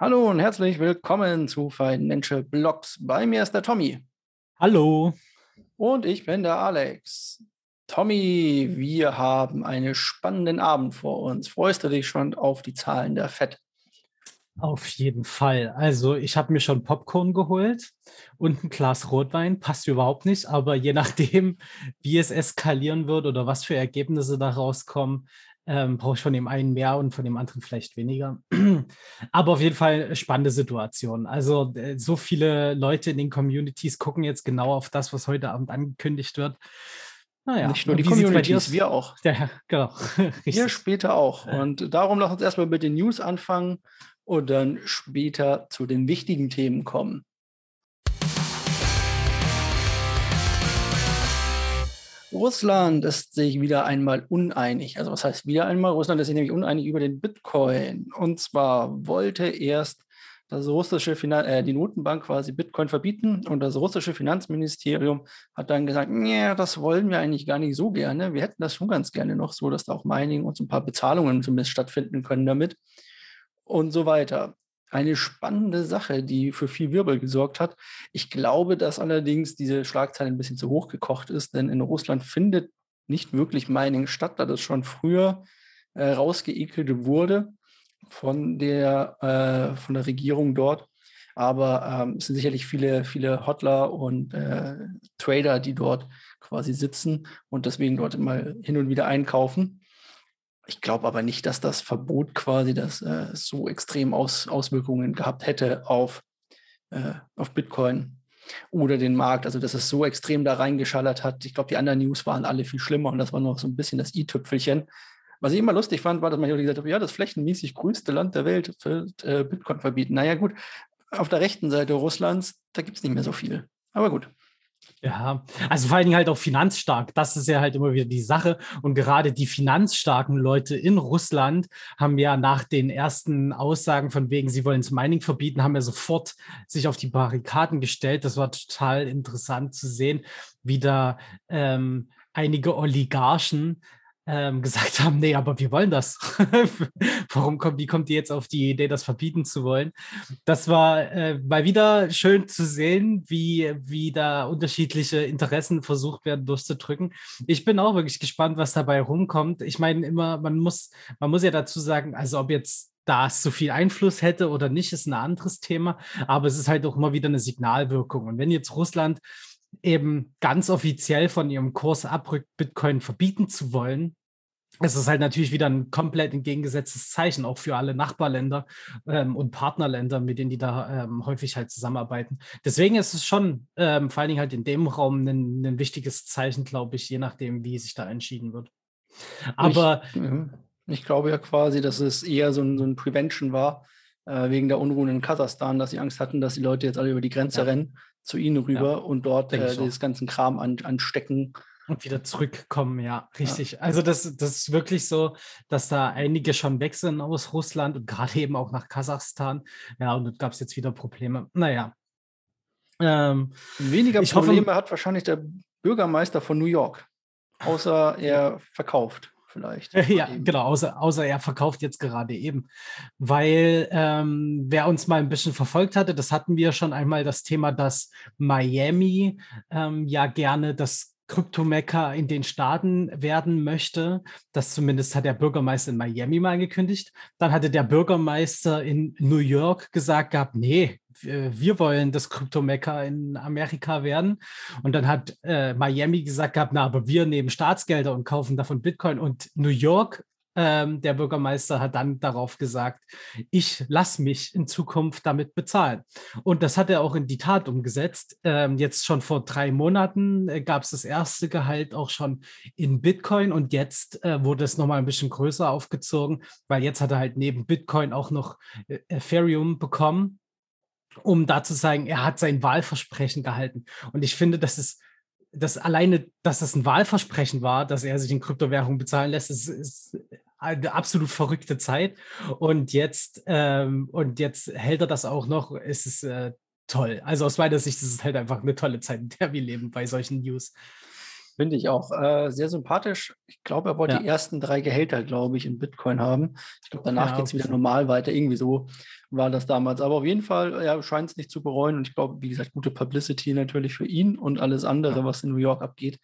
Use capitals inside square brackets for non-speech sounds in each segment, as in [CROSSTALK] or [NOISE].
Hallo und herzlich willkommen zu Financial Blogs. Bei mir ist der Tommy. Hallo. Und ich bin der Alex. Tommy, wir haben einen spannenden Abend vor uns. Freust du dich schon auf die Zahlen der FED? Auf jeden Fall. Also ich habe mir schon Popcorn geholt und ein Glas Rotwein. Passt überhaupt nicht, aber je nachdem, wie es eskalieren wird oder was für Ergebnisse da rauskommen, ähm, brauche ich von dem einen mehr und von dem anderen vielleicht weniger. [CLEARS THROAT] Aber auf jeden Fall spannende Situation. Also äh, so viele Leute in den Communities gucken jetzt genau auf das, was heute Abend angekündigt wird. Naja, Nicht nur die Communities, wir auch. [LAUGHS] Ja, genau. [LAUGHS] wir später auch. Und darum lass uns erstmal mit den News anfangen und dann später zu den wichtigen Themen kommen. Russland ist sich wieder einmal uneinig. Also was heißt wieder einmal? Russland ist sich nämlich uneinig über den Bitcoin. Und zwar wollte erst das russische Finan äh, die Notenbank quasi Bitcoin verbieten und das russische Finanzministerium hat dann gesagt, nee, das wollen wir eigentlich gar nicht so gerne. Wir hätten das schon ganz gerne noch so, dass da auch Mining und so ein paar Bezahlungen zumindest stattfinden können damit und so weiter eine spannende Sache, die für viel Wirbel gesorgt hat. Ich glaube, dass allerdings diese Schlagzeile ein bisschen zu hoch gekocht ist, denn in Russland findet nicht wirklich Mining statt, da das schon früher äh, rausgeekelt wurde von der, äh, von der Regierung dort. Aber ähm, es sind sicherlich viele, viele Hotler und äh, Trader, die dort quasi sitzen und deswegen dort mal hin und wieder einkaufen. Ich glaube aber nicht, dass das Verbot quasi das äh, so extrem Aus, Auswirkungen gehabt hätte auf, äh, auf Bitcoin oder den Markt. Also, dass es so extrem da reingeschallert hat. Ich glaube, die anderen News waren alle viel schlimmer und das war noch so ein bisschen das i-Tüpfelchen. Was ich immer lustig fand, war, dass man gesagt hat, ja, das flächenmäßig größte Land der Welt wird äh, Bitcoin verbieten. Naja, gut, auf der rechten Seite Russlands, da gibt es nicht mehr so viel. Aber gut. Ja, also vor allen Dingen halt auch finanzstark. Das ist ja halt immer wieder die Sache. Und gerade die finanzstarken Leute in Russland haben ja nach den ersten Aussagen von wegen, sie wollen das Mining verbieten, haben ja sofort sich auf die Barrikaden gestellt. Das war total interessant zu sehen, wie da ähm, einige Oligarchen ähm, [LAUGHS] gesagt haben, nee, aber wir wollen das. [LAUGHS] Warum kommt, wie kommt die jetzt auf die Idee, das verbieten zu wollen? Das war äh, mal wieder schön zu sehen, wie, wie da unterschiedliche Interessen versucht werden durchzudrücken. Ich bin auch wirklich gespannt, was dabei rumkommt. Ich meine immer, man muss, man muss ja dazu sagen, also ob jetzt das so viel Einfluss hätte oder nicht, ist ein anderes Thema. Aber es ist halt auch immer wieder eine Signalwirkung. Und wenn jetzt Russland eben ganz offiziell von ihrem Kurs abrückt, Bitcoin verbieten zu wollen, es ist halt natürlich wieder ein komplett entgegengesetztes Zeichen, auch für alle Nachbarländer ähm, und Partnerländer, mit denen die da ähm, häufig halt zusammenarbeiten. Deswegen ist es schon ähm, vor allen Dingen halt in dem Raum ein, ein wichtiges Zeichen, glaube ich, je nachdem, wie sich da entschieden wird. Aber ich, mhm. ich glaube ja quasi, dass es eher so ein, so ein Prevention war, äh, wegen der Unruhen in Kasachstan, dass sie Angst hatten, dass die Leute jetzt alle über die Grenze ja. rennen zu ihnen rüber ja. und dort äh, so. dieses ganzen Kram an, anstecken und wieder zurückkommen, ja, richtig. Ja. Also das, das ist wirklich so, dass da einige schon weg sind aus Russland und gerade eben auch nach Kasachstan. Ja, und da gab es jetzt wieder Probleme. Naja. Ähm, Weniger Probleme hoffe, hat wahrscheinlich der Bürgermeister von New York. Außer er verkauft vielleicht. Ja, genau, außer, außer er verkauft jetzt gerade eben. Weil ähm, wer uns mal ein bisschen verfolgt hatte, das hatten wir schon einmal das Thema, dass Miami ähm, ja gerne das Kryptomekka in den Staaten werden möchte. Das zumindest hat der Bürgermeister in Miami mal angekündigt. Dann hatte der Bürgermeister in New York gesagt gehabt, nee, wir wollen das Kryptomekka in Amerika werden. Und dann hat äh, Miami gesagt gehabt, na, aber wir nehmen Staatsgelder und kaufen davon Bitcoin. Und New York ähm, der Bürgermeister hat dann darauf gesagt, ich lasse mich in Zukunft damit bezahlen. Und das hat er auch in die Tat umgesetzt. Ähm, jetzt schon vor drei Monaten äh, gab es das erste Gehalt auch schon in Bitcoin und jetzt äh, wurde es nochmal ein bisschen größer aufgezogen, weil jetzt hat er halt neben Bitcoin auch noch äh, Ethereum bekommen um da zu sagen, er hat sein Wahlversprechen gehalten. Und ich finde, das ist das alleine, dass das ein Wahlversprechen war, dass er sich in Kryptowährungen bezahlen lässt, ist, ist eine absolut verrückte Zeit. Und jetzt, ähm, und jetzt hält er das auch noch. Es ist äh, toll. Also aus meiner Sicht ist es halt einfach eine tolle Zeit, in der wir leben bei solchen News. Finde ich auch. Äh, sehr sympathisch. Ich glaube, er wollte ja. die ersten drei Gehälter, glaube ich, in Bitcoin haben. Ich glaube, danach ja, geht es wieder normal weiter. Irgendwie so war das damals. Aber auf jeden Fall, ja, scheint es nicht zu bereuen. Und ich glaube, wie gesagt, gute Publicity natürlich für ihn und alles andere, was in New York abgeht.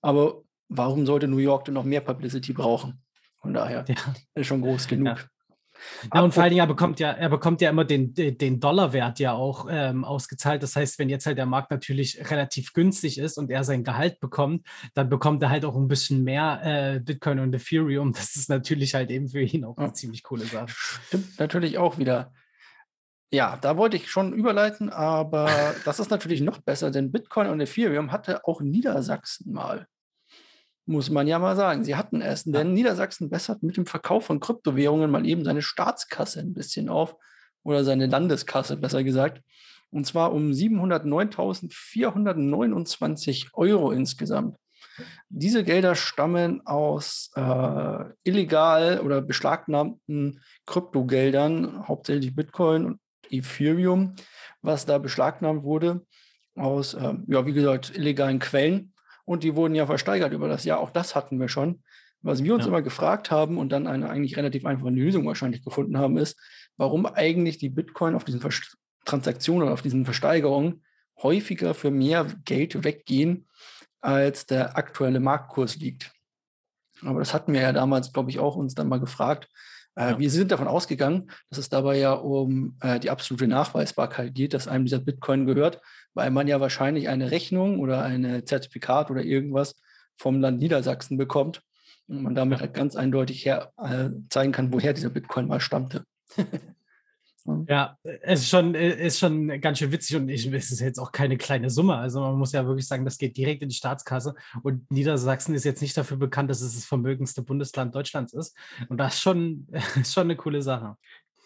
Aber warum sollte New York denn noch mehr Publicity brauchen? Von daher ist schon groß genug. Ja, und vor allen Dingen, er bekommt ja, er bekommt ja immer den, den Dollarwert ja auch ähm, ausgezahlt. Das heißt, wenn jetzt halt der Markt natürlich relativ günstig ist und er sein Gehalt bekommt, dann bekommt er halt auch ein bisschen mehr äh, Bitcoin und Ethereum. [LAUGHS] Das ist natürlich halt eben für ihn auch eine ja. ziemlich coole Sache. Stimmt natürlich auch wieder. Ja, da wollte ich schon überleiten, aber das ist natürlich noch besser, denn Bitcoin und Ethereum hatte auch Niedersachsen mal muss man ja mal sagen. Sie hatten es, denn Niedersachsen bessert mit dem Verkauf von Kryptowährungen mal eben seine Staatskasse ein bisschen auf oder seine Landeskasse, besser gesagt. Und zwar um 709.429 Euro insgesamt. Diese Gelder stammen aus äh, illegal oder beschlagnahmten Kryptogeldern, hauptsächlich Bitcoin und Ethereum, was da beschlagnahmt wurde aus, äh, ja, wie gesagt, illegalen Quellen und die wurden ja versteigert über das Jahr. Auch das hatten wir schon. Was wir uns ja. immer gefragt haben und dann eine eigentlich relativ einfache Lösung wahrscheinlich gefunden haben, ist, warum eigentlich die Bitcoin auf diesen Vers Transaktionen, auf diesen Versteigerungen häufiger für mehr Geld weggehen, als der aktuelle Marktkurs liegt. Aber das hatten wir ja damals, glaube ich, auch uns dann mal gefragt. Äh, ja. Wir sind davon ausgegangen, dass es dabei ja um äh, die absolute Nachweisbarkeit geht, dass einem dieser Bitcoin gehört weil man ja wahrscheinlich eine Rechnung oder ein Zertifikat oder irgendwas vom Land Niedersachsen bekommt und man damit halt ganz eindeutig her, äh, zeigen kann, woher dieser Bitcoin mal stammte. [LAUGHS] Ja, es ist schon, ist schon ganz schön witzig und ich, es ist jetzt auch keine kleine Summe. Also man muss ja wirklich sagen, das geht direkt in die Staatskasse und Niedersachsen ist jetzt nicht dafür bekannt, dass es das vermögendste Bundesland Deutschlands ist. Und das ist schon, [LAUGHS] ist schon eine coole Sache.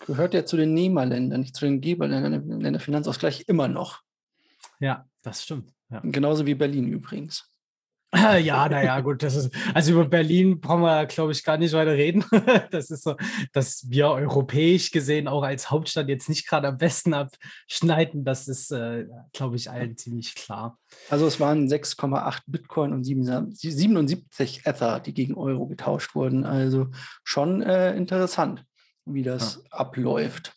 Gehört ja zu den Nehmerländern, nicht zu den Geberländern der Finanzausgleich immer noch. Ja, das stimmt. Ja. Genauso wie Berlin übrigens. [LAUGHS] Ja, naja, gut, das ist, also über Berlin brauchen wir, glaube ich, gar nicht weiter reden. [LAUGHS] Das ist so, dass wir europäisch gesehen auch als Hauptstadt jetzt nicht gerade am besten abschneiden. Das ist, äh, glaube ich, allen ziemlich klar. Also es waren 6,8 Bitcoin und 77 Ether, die gegen Euro getauscht wurden. Also schon äh, interessant, wie das ja. abläuft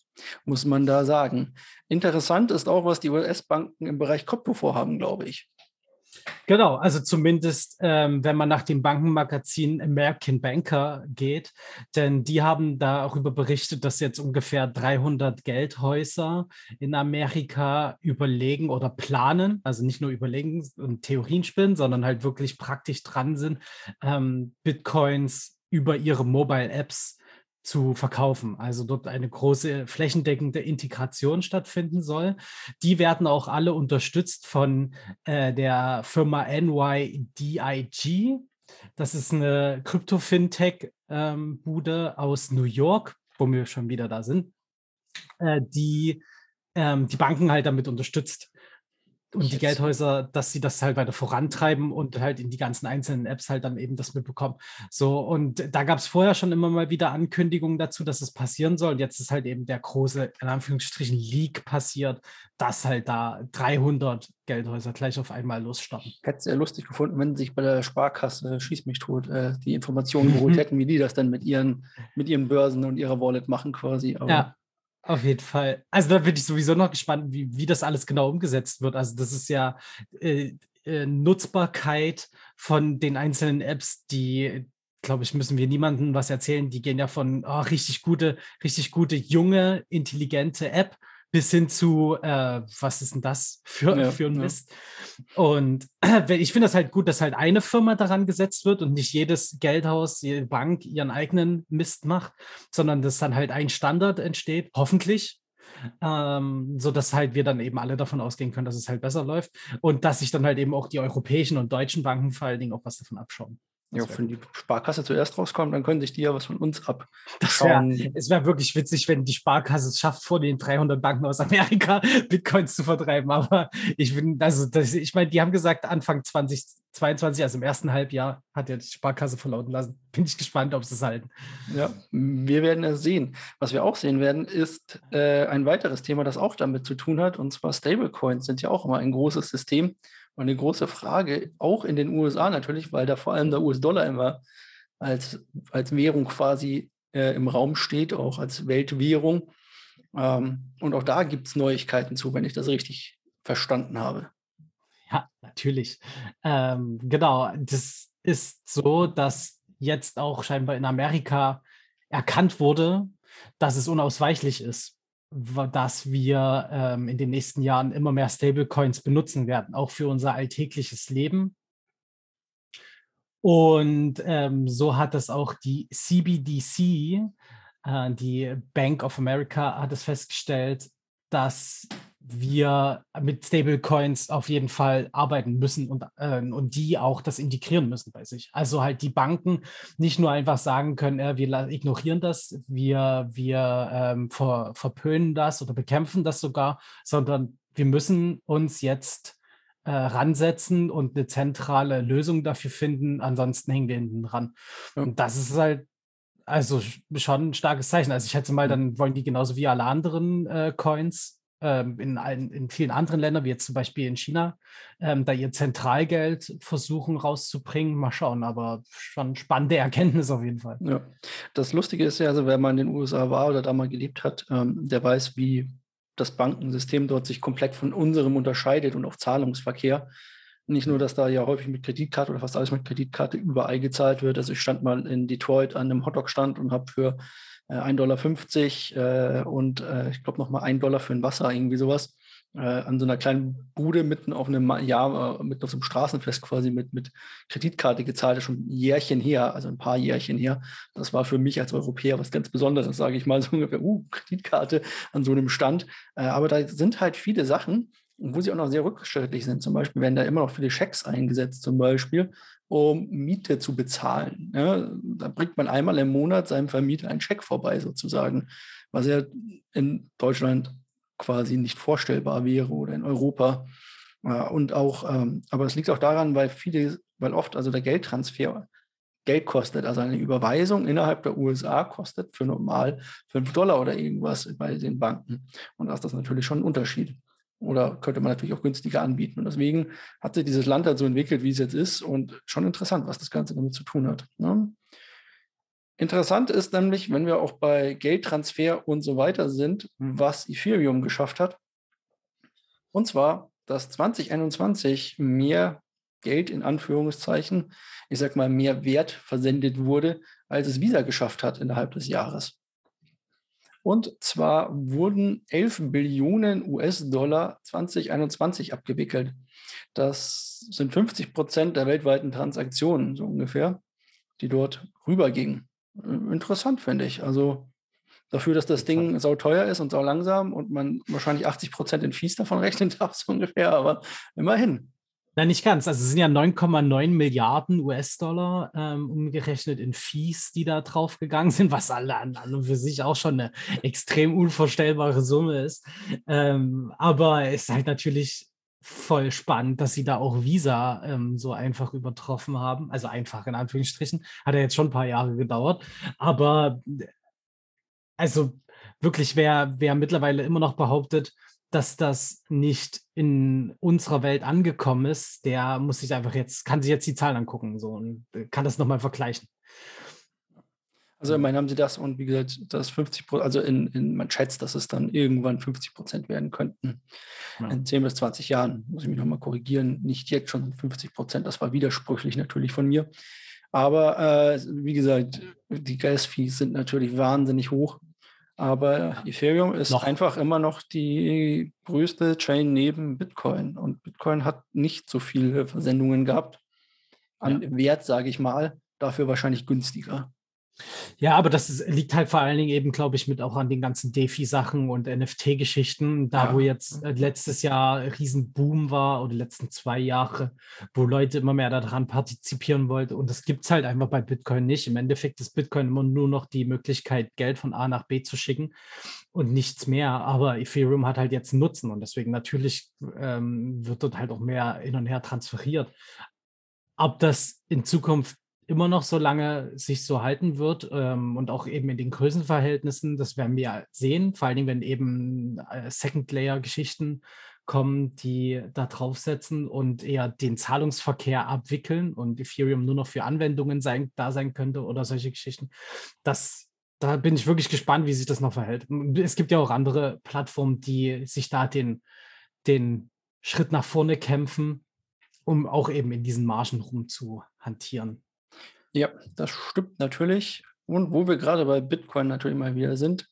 muss man da sagen. Interessant ist auch, was die US-Banken im Bereich Krypto vorhaben, glaube ich. Genau, also zumindest, ähm, wenn man nach dem Bankenmagazin American Banker geht, denn die haben darüber berichtet, dass jetzt ungefähr 300 Geldhäuser in Amerika überlegen oder planen, also nicht nur überlegen und Theorien spinnen, sondern halt wirklich praktisch dran sind, ähm, Bitcoins über ihre Mobile Apps zu verkaufen. Also dort eine große flächendeckende Integration stattfinden soll. Die werden auch alle unterstützt von äh, der Firma NYDIG. Das ist eine Krypto-Fintech-Bude ähm, aus New York, wo wir schon wieder da sind, äh, die ähm, die Banken halt damit unterstützt und die Geldhäuser, dass sie das halt weiter vorantreiben und halt in die ganzen einzelnen Apps halt dann eben das mitbekommen. So, und da gab es vorher schon immer mal wieder Ankündigungen dazu, dass es passieren soll. Und jetzt ist halt eben der große, in Anführungsstrichen, Leak passiert, dass halt da 300 Geldhäuser gleich auf einmal losstarten. Ich hätte es sehr lustig gefunden, wenn sich bei der Sparkasse, schieß mich tot, äh, die Informationen geholt [LAUGHS] hätten, wie die das dann mit ihren, mit ihren Börsen und ihrer Wallet machen quasi. Aber ja. Auf jeden Fall. Also da bin ich sowieso noch gespannt, wie, wie das alles genau umgesetzt wird. Also das ist ja äh, äh, Nutzbarkeit von den einzelnen Apps, die, glaube ich, müssen wir niemandem was erzählen. Die gehen ja von oh, richtig gute, richtig gute, junge, intelligente App bis hin zu, äh, was ist denn das für, ja, für ein Mist? Ja. Und [CLEARS THROAT] äh, ich finde das halt gut, dass halt eine Firma daran gesetzt wird und nicht jedes Geldhaus, jede Bank ihren eigenen Mist macht, sondern dass dann halt ein Standard entsteht, hoffentlich, ähm, so dass halt wir dann eben alle davon ausgehen können, dass es halt besser läuft und dass sich dann halt eben auch die europäischen und deutschen Banken vor allen Dingen auch was davon abschauen. Ja, wenn die Sparkasse zuerst rauskommt, dann können sich die ja was von uns abschauen. Wär, es wäre wirklich witzig, wenn die Sparkasse es schafft, vor den 300 Banken aus Amerika [LAUGHS] Bitcoins zu vertreiben. Aber ich bin, also das, ich meine, die haben gesagt, Anfang 2022, also im ersten Halbjahr, hat ja die Sparkasse verlauten lassen. Bin ich gespannt, ob sie es halten. Ja, wir werden es sehen. Was wir auch sehen werden, ist äh, ein weiteres Thema, das auch damit zu tun hat, und zwar Stablecoins sind ja auch immer ein großes System Und eine große Frage, auch in den USA natürlich, weil da vor allem der US-Dollar immer als, als Währung quasi äh, im Raum steht, auch als Weltwährung. Ähm, und auch da gibt es Neuigkeiten zu, wenn ich das richtig verstanden habe. Ja, natürlich. Ähm, genau, das ist so, dass jetzt auch scheinbar in Amerika erkannt wurde, dass es unausweichlich ist, dass wir ähm, in den nächsten Jahren immer mehr Stablecoins benutzen werden, auch für unser alltägliches Leben. Und ähm, so hat es auch die CBDC, äh, die Bank of America, hat es festgestellt, dass wir mit Stablecoins auf jeden Fall arbeiten müssen und, äh, und die auch das integrieren müssen bei sich. Also halt die Banken nicht nur einfach sagen können, äh, wir ignorieren das, wir, wir ähm, ver, verpönen das oder bekämpfen das sogar, sondern wir müssen uns jetzt äh, ransetzen und eine zentrale Lösung dafür finden, ansonsten hängen wir hinten dran. Ja. Und das ist halt also schon ein starkes Zeichen. Also ich schätze mal, dann wollen die genauso wie alle anderen äh, Coins ähm, in, allen, in vielen anderen Ländern, wie jetzt zum Beispiel in China, ähm, da ihr Zentralgeld versuchen rauszubringen. Mal schauen, aber schon spannende [LAUGHS] Erkenntnis auf jeden Fall. Ja, das Lustige ist ja, also wenn man in den USA war oder da mal gelebt hat, ähm, der weiß, wie das Bankensystem dort sich komplett von unserem unterscheidet und auch Zahlungsverkehr. Nicht nur, dass da ja häufig mit Kreditkarte oder fast alles mit Kreditkarte überall gezahlt wird. Also ich stand mal in Detroit an einem Hotdog-Stand und habe für äh, 1,50 Dollar äh, und äh, ich glaube nochmal 1 Dollar für ein Wasser, irgendwie sowas, äh, an so einer kleinen Bude mitten auf einem Jahr, äh, mitten auf so einem Straßenfest quasi mit, mit Kreditkarte gezahlt, schon ein Jährchen her, also ein paar Jährchen her. Das war für mich als Europäer was ganz Besonderes, sage ich mal, so ungefähr, uh, Kreditkarte an so einem Stand. Äh, aber da sind halt viele Sachen, wo sie auch noch sehr rückschrittlich sind. Zum Beispiel werden da immer noch viele Schecks eingesetzt, zum Beispiel, um Miete zu bezahlen. Ja, da bringt man einmal im Monat seinem Vermieter einen Scheck vorbei, sozusagen, was ja in Deutschland quasi nicht vorstellbar wäre oder in Europa. Und auch, ähm, aber es liegt auch daran, weil viele, weil oft also der Geldtransfer Geld kostet. Also eine Überweisung innerhalb der USA kostet für normal 5 Dollar oder irgendwas bei den Banken. Und das ist das natürlich schon ein Unterschied. Oder könnte man natürlich auch günstiger anbieten. Und deswegen hat sich dieses Land halt so entwickelt, wie es jetzt ist. Und schon interessant, was das Ganze damit zu tun hat. Ne? Interessant ist nämlich, wenn wir auch bei Geldtransfer und so weiter sind, was Ethereum geschafft hat. Und zwar, dass 2021 mehr Geld in Anführungszeichen, ich sag mal, mehr Wert versendet wurde, als es Visa geschafft hat innerhalb des Jahres. Und zwar wurden 11 Billionen US-Dollar 2021 abgewickelt. Das sind 50 Prozent der weltweiten Transaktionen, so ungefähr, die dort rübergingen. Interessant, finde ich. Also dafür, dass das Ding sau teuer ist und sau langsam und man wahrscheinlich 80 Prozent in Fees davon [LAUGHS] rechnen darf, so ungefähr, aber immerhin. Nein, nicht ganz. Also es sind ja 9,9 Milliarden US-Dollar ähm, umgerechnet in Fees, die da drauf gegangen sind, was alle an und für sich auch schon eine extrem unvorstellbare Summe ist. Ähm, aber es ist halt natürlich voll spannend, dass sie da auch Visa ähm, so einfach übertroffen haben. Also einfach in Anführungsstrichen. Hat ja jetzt schon ein paar Jahre gedauert. Aber also wirklich, wer, wer mittlerweile immer noch behauptet, dass das nicht in unserer Welt angekommen ist, der muss sich einfach jetzt, kann sich jetzt die Zahlen angucken so, und äh, kann das nochmal vergleichen. Also immerhin haben sie das und wie gesagt, das 50 Prozent, also in, in, man schätzt, dass es dann irgendwann 50 Prozent werden könnten. Ja. In 10 bis 20 Jahren, muss ich mich nochmal korrigieren, nicht jetzt schon 50 Prozent, das war widersprüchlich natürlich von mir. Aber äh, wie gesagt, die Gas-Fees sind natürlich wahnsinnig hoch. Aber Ethereum ist noch. einfach immer noch die größte Chain neben Bitcoin. Und Bitcoin hat nicht so viele Versendungen gehabt. An ja. Wert, sage ich mal, dafür wahrscheinlich günstiger. Ja, aber das ist, liegt halt vor allen Dingen eben, glaube ich, mit auch an den ganzen DeFi-Sachen und NFT-Geschichten. Da, ja. wo jetzt äh, letztes Jahr Riesenboom war oder letzten zwei Jahre, wo Leute immer mehr daran partizipieren wollten. Und das gibt es halt einfach bei Bitcoin nicht. Im Endeffekt ist Bitcoin immer nur noch die Möglichkeit, Geld von A nach B zu schicken und nichts mehr. Aber Ethereum hat halt jetzt einen Nutzen und deswegen natürlich ähm, wird dort halt auch mehr hin und her transferiert. Ob das in Zukunft immer noch so lange sich so halten wird ähm, und auch eben in den Größenverhältnissen, das werden wir sehen, vor allen Dingen, wenn eben äh, Second-Layer-Geschichten kommen, die da draufsetzen und eher den Zahlungsverkehr abwickeln und Ethereum nur noch für Anwendungen sein, da sein könnte oder solche Geschichten. Das, da bin ich wirklich gespannt, wie sich das noch verhält. Es gibt ja auch andere Plattformen, die sich da den, den Schritt nach vorne kämpfen, um auch eben in diesen Margen rumzuhantieren. Ja, das stimmt natürlich. Und wo wir gerade bei Bitcoin natürlich mal wieder sind,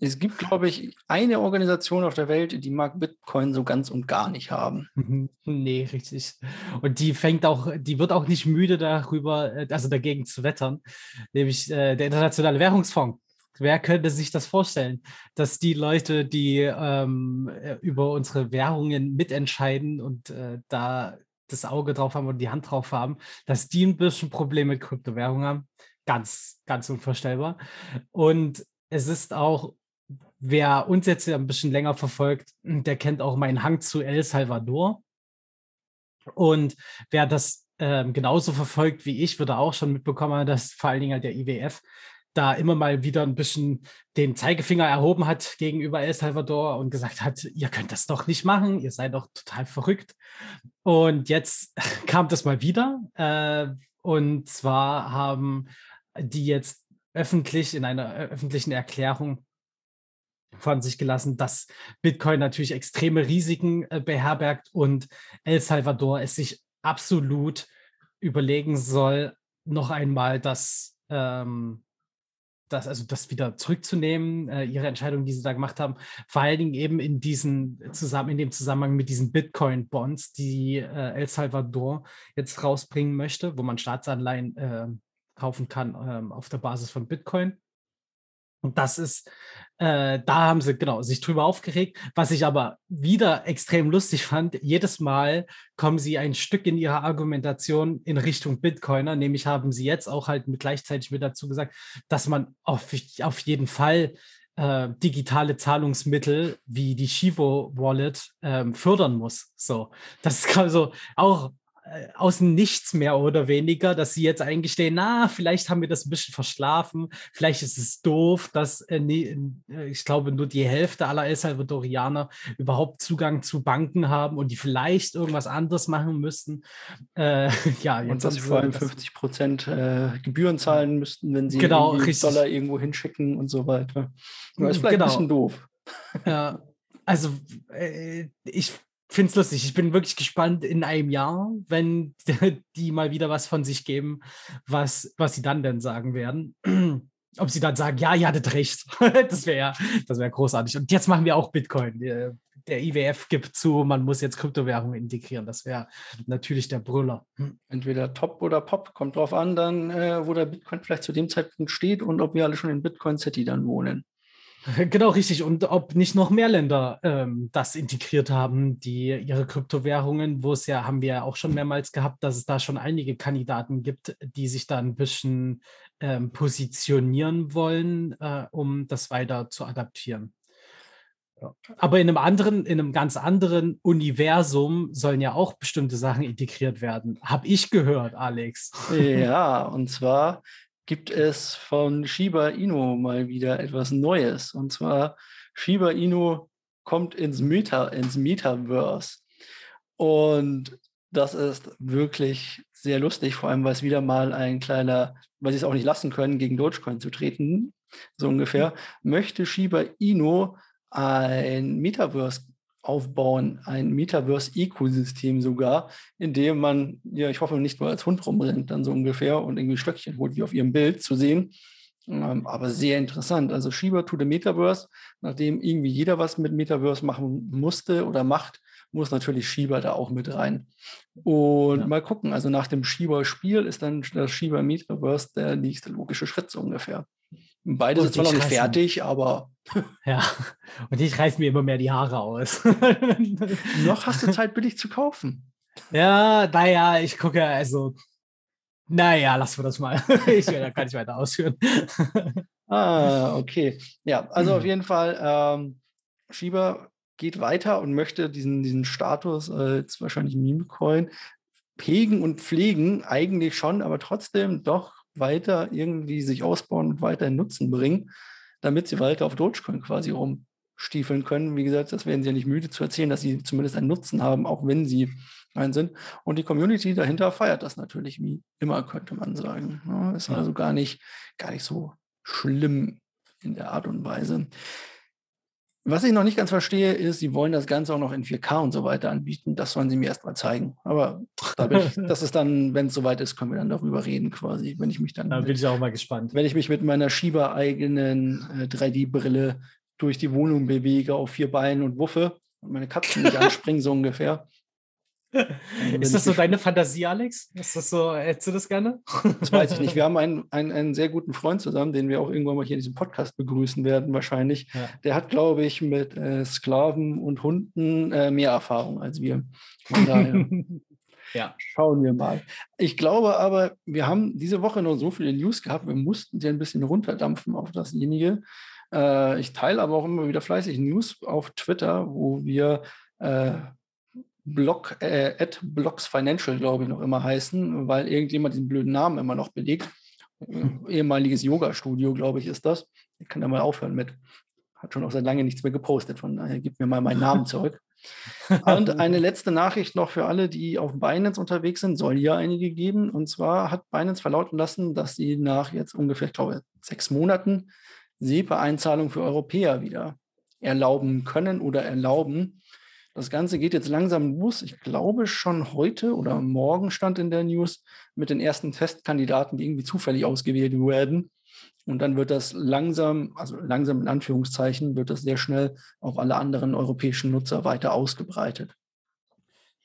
es gibt, glaube ich, eine Organisation auf der Welt, die mag Bitcoin so ganz und gar nicht haben. Mhm. Nee, richtig. Und die fängt auch, die wird auch nicht müde darüber, äh, also dagegen zu wettern, nämlich äh, der Internationale Währungsfonds. Wer könnte sich das vorstellen, dass die Leute, die ähm, äh, über unsere Währungen mitentscheiden und äh, da das Auge drauf haben und die Hand drauf haben, dass die ein bisschen Probleme mit Kryptowährungen haben? Ganz, ganz unvorstellbar. Und es ist auch Wer uns jetzt ein bisschen länger verfolgt, der kennt auch meinen Hang zu El Salvador. Und wer das ähm, genauso verfolgt wie ich, würde auch schon mitbekommen, dass vor allen Dingen halt der IWF da immer mal wieder ein bisschen den Zeigefinger erhoben hat gegenüber El Salvador und gesagt hat, ihr könnt das doch nicht machen, ihr seid doch total verrückt. Und jetzt [LAUGHS] kam das mal wieder. Äh, und zwar haben die jetzt öffentlich in einer öffentlichen Erklärung von sich gelassen, dass Bitcoin natürlich extreme Risiken äh, beherbergt und El Salvador es sich absolut überlegen soll, noch einmal das, ähm, das, also das wieder zurückzunehmen, äh, ihre Entscheidung, die sie da gemacht haben, vor allen Dingen eben in diesen zusammen, in dem Zusammenhang mit diesen Bitcoin-Bonds, die äh, El Salvador jetzt rausbringen möchte, wo man Staatsanleihen äh, kaufen kann ähm, auf der Basis von Bitcoin. Und das ist, äh, da haben sie genau sich drüber aufgeregt. Was ich aber wieder extrem lustig fand, jedes Mal kommen sie ein Stück in ihrer Argumentation in Richtung Bitcoiner, nämlich haben sie jetzt auch halt mit gleichzeitig mit dazu gesagt, dass man auf, auf jeden Fall äh, digitale Zahlungsmittel wie die Shivo Wallet ähm, fördern muss. So, das ist [LAUGHS] so auch aus dem Nichts mehr oder weniger, dass sie jetzt eingestehen, na, vielleicht haben wir das ein bisschen verschlafen, vielleicht ist es doof, dass äh, nee, äh, ich glaube nur die Hälfte aller El Salvadorianer überhaupt Zugang zu Banken haben und die vielleicht irgendwas anderes machen müssten. Äh, [LAUGHS] ja, und dass sie vor allem 50 Prozent äh, Gebühren zahlen müssten, wenn sie genau, Dollar irgendwo hinschicken und so weiter. Das ist vielleicht genau. ein bisschen doof. Ja, also äh, ich finde es lustig. Ich bin wirklich gespannt in einem Jahr, wenn [LAUGHS] die mal wieder was von sich geben, was, was sie dann denn sagen werden. [CLEARS THROAT] Ob sie dann sagen, ja, ihr hattet recht. [LAUGHS] das wäre das wäre großartig. Und jetzt machen wir auch Bitcoin. Der IWF gibt zu, man muss jetzt Kryptowährungen integrieren. Das wäre natürlich der Brüller. Entweder Top oder Pop, kommt drauf an, dann, äh, wo der Bitcoin vielleicht zu dem Zeitpunkt steht und ob wir alle schon in Bitcoin City dann wohnen. [LAUGHS] Genau, richtig. Und ob nicht noch mehr Länder ähm, das integriert haben, die ihre Kryptowährungen, wo es ja, haben wir ja auch schon mehrmals gehabt, dass es da schon einige Kandidaten gibt, die sich da ein bisschen ähm, positionieren wollen, äh, um das weiter zu adaptieren. Ja. Aber in einem anderen, in einem ganz anderen Universum sollen ja auch bestimmte Sachen integriert werden. Habe ich gehört, Alex. Ja, [LAUGHS] und zwar gibt es von Shiba Inu mal wieder etwas Neues. Und zwar Shiba Inu kommt ins, Meta, ins Metaverse. Und das ist wirklich sehr lustig, vor allem weil es wieder mal ein kleiner, weil sie es auch nicht lassen können, gegen Dogecoin zu treten, so ungefähr, möchte Shiba Inu ein Metaverse aufbauen, ein Metaverse-Ökosystem sogar, in dem man, ja, ich hoffe, nicht nur als Hund rumrennt, dann so ungefähr und irgendwie Stöckchen holt, wie auf ihrem Bild zu sehen. Ähm, aber sehr interessant. Also Shiba to the Metaverse, nachdem irgendwie jeder was mit Metaverse machen musste oder macht, muss natürlich Shiba da auch mit rein. Und ja. mal gucken, also nach dem Shiba-Spiel ist dann das Shiba Metaverse der nächste logische Schritt so ungefähr. Beide sind zwar noch nicht fertig, aber. Ja, [LAUGHS] und ich reiß mir immer mehr die Haare aus. [LAUGHS] noch hast du Zeit, billig zu kaufen. Ja, naja, ich gucke, also. Naja, lassen wir das mal. [LAUGHS] ich will da gar nicht weiter ausführen. ah, okay. Ja, also auf [CLEARS THROAT] jeden Fall, ähm, Schieber geht weiter und möchte diesen, diesen Status als wahrscheinlich Meme-Coin hegen und pflegen, eigentlich schon, aber trotzdem doch weiter irgendwie sich ausbauen und weiter in Nutzen bringen, damit sie weiter auf Dogecoin quasi rum stiefeln können. Wie gesagt, das werden sie ja nicht müde zu erzählen, dass sie zumindest einen Nutzen haben, auch wenn sie ein sind. Und die Community dahinter feiert das natürlich wie immer, könnte man sagen. Ist also gar nicht, gar nicht so schlimm in der Art und Weise. Was ich noch nicht ganz verstehe, ist, sie wollen das Ganze auch noch in 4K und so weiter anbieten. Das sollen sie mir erst mal zeigen. Aber da ich, das ist dann, wenn es soweit ist, können wir dann darüber reden, quasi, wenn ich mich dann. Da bin ich auch mal gespannt. Wenn ich mich mit meiner Schieber-eigenen äh, 3D-Brille durch die Wohnung bewege auf vier Beinen und wuffe und meine Katzen nicht [LAUGHS] anspringen, so ungefähr. Ist das so deine Fantasie, Alex? Ist das so, hättest du das gerne? Das weiß ich nicht. Wir [LAUGHS] haben einen, einen, einen sehr guten Freund zusammen, den wir auch irgendwann mal hier in diesem Podcast begrüßen werden, wahrscheinlich. Ja. Der hat, glaube ich, mit äh, Sklaven und Hunden äh, mehr Erfahrung als wir. Von daher. [LAUGHS] ja. Schauen wir mal. Ich glaube aber, wir haben diese Woche noch so viele News gehabt, wir mussten sie ein bisschen runterdampfen auf dasjenige. Äh, ich teile aber auch immer wieder fleißig News auf Twitter, wo wir äh, Block, äh, at Blocks Financial, glaube ich, noch immer heißen, weil irgendjemand diesen blöden Namen immer noch belegt. Hm. Ehemaliges Yoga-Studio, glaube ich, ist das. Ich kann da mal aufhören mit. Hat schon auch seit lange nichts mehr gepostet, von daher gib mir mal meinen Namen zurück. [LAUGHS] Und eine letzte Nachricht noch für alle, die auf Binance unterwegs sind, soll ja einige geben. Und zwar hat Binance verlauten lassen, dass sie nach jetzt ungefähr, ich glaube, sechs Monaten SEPA-Einzahlungen für Europäer wieder erlauben können oder erlauben. Das Ganze geht jetzt langsam los. Ich glaube schon heute oder morgen stand in der News mit den ersten Testkandidaten, die irgendwie zufällig ausgewählt werden. Und dann wird das langsam, also langsam in Anführungszeichen, wird das sehr schnell auf alle anderen europäischen Nutzer weiter ausgebreitet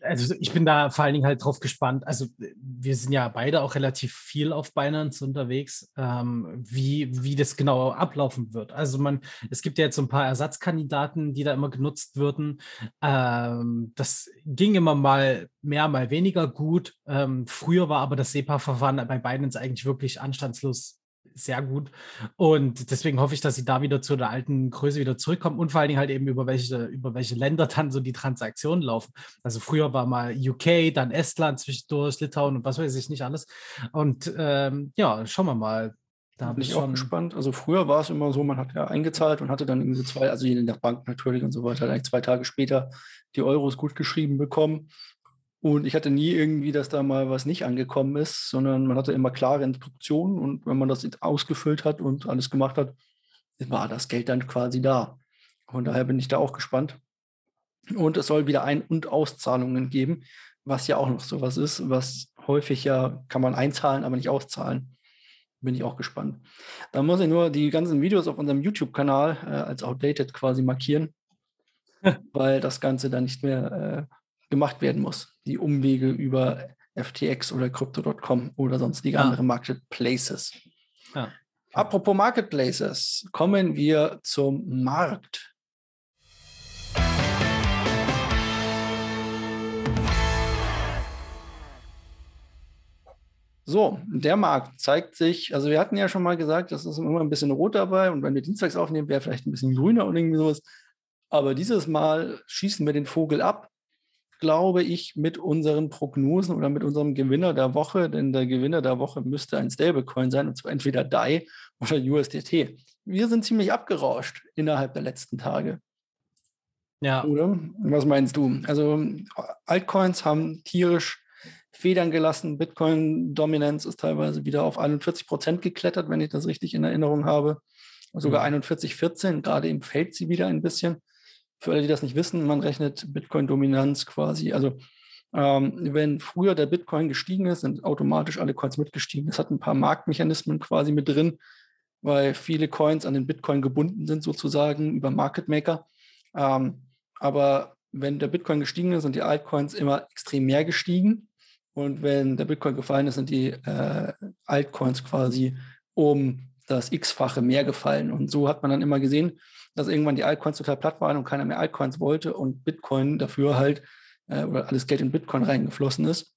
also ich bin da vor allen Dingen halt drauf gespannt. Also wir sind ja beide auch relativ viel auf Binance unterwegs, ähm, wie, wie das genau ablaufen wird. Also man, es gibt ja jetzt so ein paar Ersatzkandidaten, die da immer genutzt würden. Ähm, das ging immer mal mehr, mal weniger gut. Ähm, früher war aber das SEPA-Verfahren bei Binance eigentlich wirklich anstandslos sehr gut. Und deswegen hoffe ich, dass sie da wieder zu der alten Größe wieder zurückkommen und vor allen Dingen halt eben über welche, über welche Länder dann so die Transaktionen laufen. Also früher war mal UK, dann Estland zwischendurch, Litauen und was weiß ich nicht alles. Und ähm, ja, schauen wir mal. Da bin ich auch gespannt. Also früher war es immer so, man hat ja eingezahlt und hatte dann irgendwie zwei, also je nach Bank natürlich und so weiter, eigentlich zwei Tage später die Euros gut geschrieben bekommen. Und ich hatte nie irgendwie, dass da mal was nicht angekommen ist, sondern man hatte immer klare Instruktionen und wenn man das ausgefüllt hat und alles gemacht hat, war das Geld dann quasi da. Von daher bin ich da auch gespannt. Und es soll wieder Ein- und Auszahlungen geben, was ja auch noch so was ist, was häufig ja kann man einzahlen, aber nicht auszahlen. Bin ich auch gespannt. Da muss ich nur die ganzen Videos auf unserem YouTube-Kanal äh, als outdated quasi markieren, [LAUGHS] weil das Ganze dann nicht mehr äh, gemacht werden muss. Die Umwege über FTX oder Crypto.com oder sonstige ja. andere Marketplaces. Ja. Apropos Marketplaces, kommen wir zum Markt. So, der Markt zeigt sich, also wir hatten ja schon mal gesagt, das ist immer ein bisschen rot dabei und wenn wir dienstags aufnehmen, wäre vielleicht ein bisschen grüner oder irgendwie sowas. Aber dieses Mal schießen wir den Vogel ab glaube ich, mit unseren Prognosen oder mit unserem Gewinner der Woche, denn der Gewinner der Woche müsste ein Stablecoin sein, und zwar entweder DAI oder USDT. Wir sind ziemlich abgerauscht innerhalb der letzten Tage. Ja. Oder? Was meinst du? Also Altcoins haben tierisch Federn gelassen. Bitcoin-Dominanz ist teilweise wieder auf 41 Prozent geklettert, wenn ich das richtig in Erinnerung habe. Sogar mhm. 41, 14. Gerade eben fällt sie wieder ein bisschen. Für alle, die das nicht wissen, man rechnet Bitcoin-Dominanz quasi. Also ähm, wenn früher der Bitcoin gestiegen ist, sind automatisch alle Coins mitgestiegen. Das hat ein paar Marktmechanismen quasi mit drin, weil viele Coins an den Bitcoin gebunden sind, sozusagen über Market Maker. Ähm, aber wenn der Bitcoin gestiegen ist, sind die Altcoins immer extrem mehr gestiegen. Und wenn der Bitcoin gefallen ist, sind die äh, Altcoins quasi um das X-fache mehr gefallen. Und so hat man dann immer gesehen, dass irgendwann die Altcoins total platt waren und keiner mehr Altcoins wollte und Bitcoin dafür halt, äh, oder alles Geld in Bitcoin reingeflossen ist.